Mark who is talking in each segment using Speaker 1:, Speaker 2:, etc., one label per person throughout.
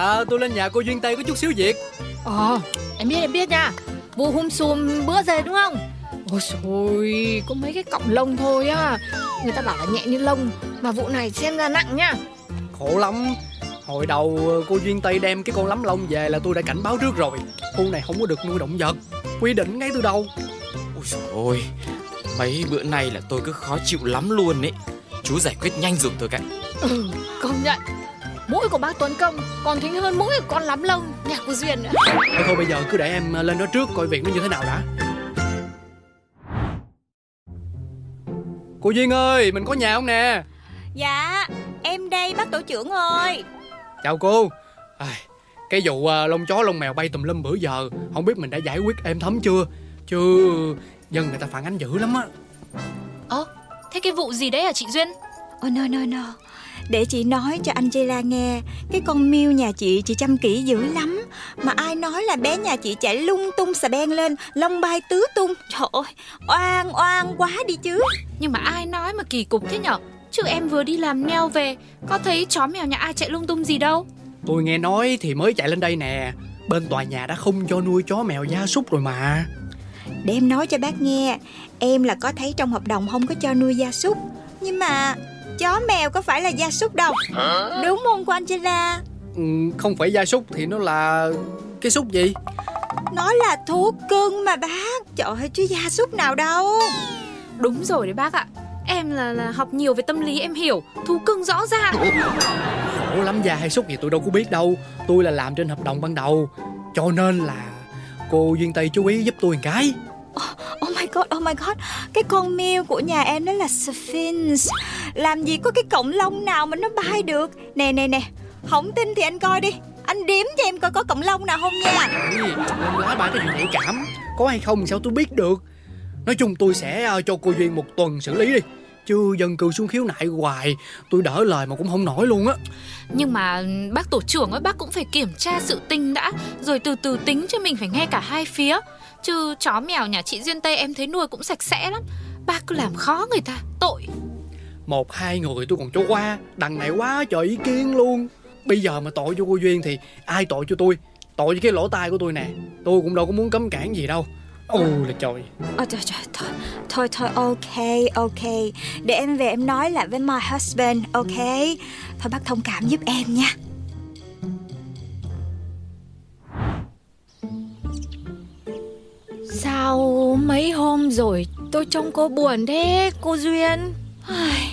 Speaker 1: À tôi lên nhà cô Duyên Tây có chút xíu việc.
Speaker 2: Ờ em biết em biết nha. Vụ hôm xùm bữa giờ đúng không? Ôi xôi Có mấy cái cọng lông thôi á. Người ta bảo là nhẹ như lông Mà vụ này xem ra nặng nha.
Speaker 1: Khổ lắm. Hồi đầu cô Duyên Tây đem cái con lắm lông về là tôi đã cảnh báo trước rồi. Khu này không có được nuôi động vật. Quy định ngay từ đầu.
Speaker 3: Ôi trời ơi Mấy bữa nay là tôi cứ khó chịu lắm luôn ấy. Chú giải quyết nhanh giùm tôi cái.
Speaker 2: Ừ công nhận Mũi của bác Tuấn Công còn thính hơn mũi của con lắm lông. Nhà của Duyên nữa.
Speaker 1: Thôi thôi bây giờ cứ để em lên đó trước coi việc nó như thế nào đã. Cô Duyên ơi mình có nhà không nè?
Speaker 4: Dạ Em đây bác tổ trưởng ơi.
Speaker 1: Chào cô. À, Cái vụ à, lông chó lông mèo bay tùm lum bữa giờ Không biết mình đã giải quyết êm thấm chưa? Chứ dân người ta phản ánh dữ lắm á.
Speaker 5: Ơ, thế cái vụ gì đấy hả chị Duyên?
Speaker 4: Oh no no no Để chị nói cho Angela nghe Cái con miêu nhà chị chị chăm kỹ dữ lắm. Mà ai nói là bé nhà chị chạy lung tung xà beng lên Lông bay tứ tung. Trời ơi oan oan quá đi chứ.
Speaker 5: Nhưng mà ai nói mà kỳ cục thế nhở? Chứ em vừa đi làm neo về, có thấy chó mèo nhà ai chạy lung tung gì đâu.
Speaker 1: Tôi nghe nói thì mới chạy lên đây nè. Bên tòa nhà đã không cho nuôi chó mèo gia súc rồi mà.
Speaker 4: Để em nói cho bác nghe Em là có thấy trong hợp đồng không có cho nuôi gia súc. Nhưng mà chó mèo có phải là gia súc đâu. Đúng không cô Angela?
Speaker 1: Ừ, Không phải gia súc thì nó là cái súc gì?
Speaker 4: Nó là thú cưng mà bác. Trời ơi chứ gia súc nào đâu.
Speaker 5: Đúng rồi đấy bác ạ. Em là, là học nhiều về tâm lý em hiểu, thú cưng rõ ràng.
Speaker 1: Khổ lắm gia hay súc gì tôi đâu có biết đâu. Tôi là làm trên hợp đồng ban đầu. Cho nên là cô Duyên Tây chú ý giúp tôi một cái.
Speaker 4: Oh my god, oh my god. Cái con miêu của nhà em nó là Sphinx Làm gì có cái cọng lông nào mà nó bay được? Nè nè nè Không tin thì anh coi đi. Anh đếm cho em coi có cọng lông nào không nha.
Speaker 1: Ê, lá ba cái chuyện nhạy cảm Có hay không sao tôi biết được? Nói chung tôi sẽ ờ, cho cô Duyên một tuần xử lý đi. Chứ dân cư xuống khiếu nại hoài Tôi đỡ lời mà cũng không nổi luôn á.
Speaker 5: Nhưng mà bác tổ trưởng ấy bác cũng phải kiểm tra sự tình đã, rồi từ từ tính cho mình phải nghe cả hai phía. Chứ chó mèo nhà chị Duyên Tây em thấy nuôi cũng sạch sẽ lắm. Bác cứ làm khó người ta, tội.
Speaker 1: Một hai người tôi còn cho qua. Đằng này quá trời ý kiến luôn. Bây giờ mà tội cho cô Duyên thì ai tội cho tôi? Tội cho cái lỗ tai của tôi nè. Tôi cũng đâu có muốn cấm cản gì đâu. Ôi là trời.
Speaker 4: Ôi trời trời thôi Thôi thôi ok ok. Để em về em nói lại với my husband ok? Thôi bác thông cảm giúp em nha.
Speaker 2: Sao mấy hôm rồi tôi trông cô buồn thế cô Duyên?
Speaker 4: Ai,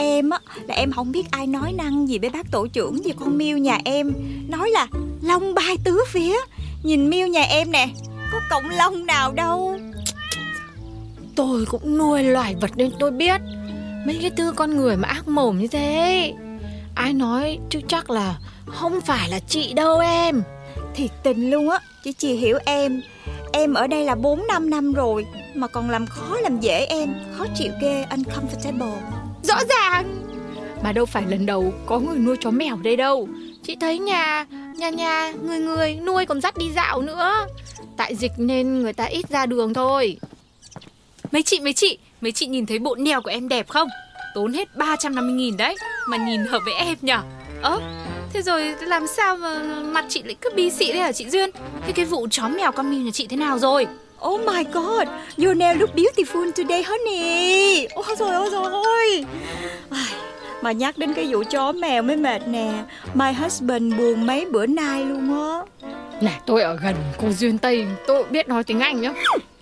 Speaker 4: Em á là em không biết ai nói năng gì với bác tổ trưởng về con miêu nhà em. Nói là lông bay tứ phía. Nhìn miêu nhà em nè Có cọng lông nào đâu.
Speaker 2: Tôi cũng nuôi loài vật nên tôi biết. Mấy cái tư con người mà ác mồm như thế. Ai nói chứ chắc là không phải là chị đâu em.
Speaker 4: Thiệt tình luôn á Chị chỉ hiểu em. Em ở đây là 4 năm năm rồi Mà còn làm khó làm dễ em. Khó chịu ghê uncomfortable
Speaker 2: Rõ ràng Mà đâu phải lần đầu có người nuôi chó mèo đây đâu Chị thấy nhà Nhà nhà người người nuôi còn dắt đi dạo nữa Tại dịch nên người ta ít ra đường thôi
Speaker 5: Mấy chị, mấy chị, mấy chị nhìn thấy bộ neo của em đẹp không? Tốn hết 350 nghìn đấy, mà nhìn hợp với em nhở? Ơ, thế rồi làm sao mà mặt chị lại cứ bi xị thế hả chị Duyên? Thế cái vụ chó mèo con miêu nhà chị thế nào rồi?
Speaker 4: Oh my god Your nail look beautiful today honey. Ôi rồi ôi rồi ôi Ai, Mà nhắc đến cái vụ chó mèo mới mệt nè. My husband buồn mấy bữa nay luôn á.
Speaker 2: Nè tôi ở gần cô Duyên Tây Tôi biết nói tiếng Anh nhá.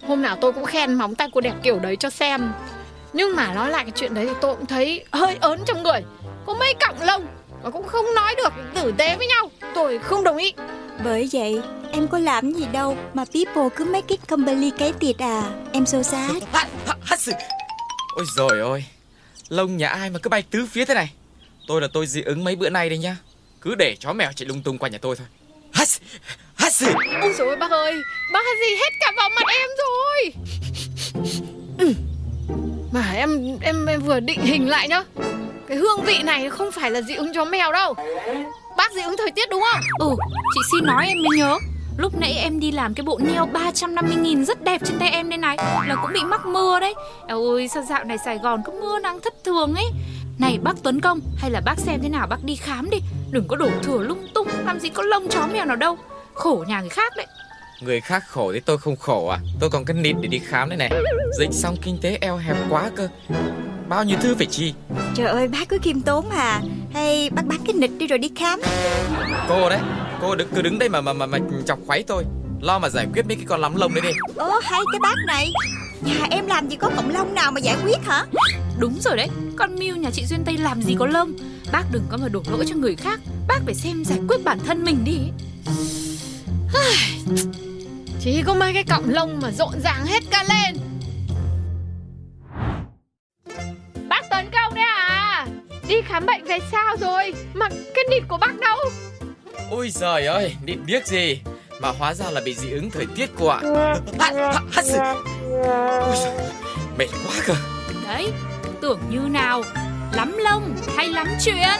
Speaker 2: Hôm nào tôi cũng khen móng tay cô đẹp kiểu đấy cho xem. Nhưng mà nói lại cái chuyện đấy thì tôi cũng thấy hơi ớn trong người. Có mấy cọng lông Mà cũng không nói được tử tế với nhau. Tôi không đồng ý.
Speaker 4: Bởi vậy em có làm gì đâu Mà people cứ make it complicated à Em
Speaker 3: Hắt, hắt, hắt sự. Ôi rồi ôi Lông nhà ai mà cứ bay tứ phía thế này Tôi là tôi dị ứng mấy bữa nay đây nhá Cứ để chó mèo chạy lung tung qua nhà tôi thôi Hắt, hắt sự.
Speaker 2: Ôi dồi ôi bác ơi Bác gì hết cả vào mặt em rồi Ừ. Mà em em em vừa định hình lại nhá Cái hương vị này không phải là dị ứng chó mèo đâu Bác dị ứng thời tiết đúng không?
Speaker 5: Ừ, chị xin nói em mới nhớ Lúc nãy em đi làm cái bộ nail 350 nghìn rất đẹp trên tay em đây này. Là cũng bị mắc mưa đấy. Eo ơi sao dạo này Sài Gòn cứ mưa nắng thất thường ấy? Này bác Tuấn Công Hay là bác xem thế nào bác đi khám đi. Đừng có đổ thừa lung tung Làm gì có lông chó mèo nào đâu. Khổ nhà người khác đấy.
Speaker 3: Người khác khổ thì tôi không khổ à. Tôi còn cái nịt để đi khám đây này. Dịch xong kinh tế eo hẹp quá cơ. Bao nhiêu thứ phải chi?
Speaker 4: Trời ơi bác cứ khiêm tốn à. Hay bác bán cái nịch đi rồi đi khám.
Speaker 3: Cô đấy Cô đừng cứ đứng đây mà mà mà, mà chọc khoáy tôi. Lo mà giải quyết mấy cái con lắm lông đấy đi.
Speaker 4: Ồ hay cái bác này. Nhà em làm gì có cộng lông nào mà giải quyết hả?
Speaker 5: Đúng rồi đấy Con Miu nhà chị Duyên Tây làm gì có lông? Bác đừng có mà đổ lỗi cho người khác Bác phải xem giải quyết bản thân mình đi.
Speaker 2: Chỉ có mấy cái cọng lông mà rộn ràng hết cả lên. Bác Tuấn Công đấy à? Đi khám bệnh về sao rồi? Mà cái nịt của bác đâu
Speaker 3: Ôi giời ơi định biết gì? Mà hóa ra là bị dị ứng thời tiết cô ạ. Hắt hắt hắt sự Ôi giời, Mệt quá cơ.
Speaker 5: Đấy, Tưởng như nào? Lắm lông hay lắm chuyện?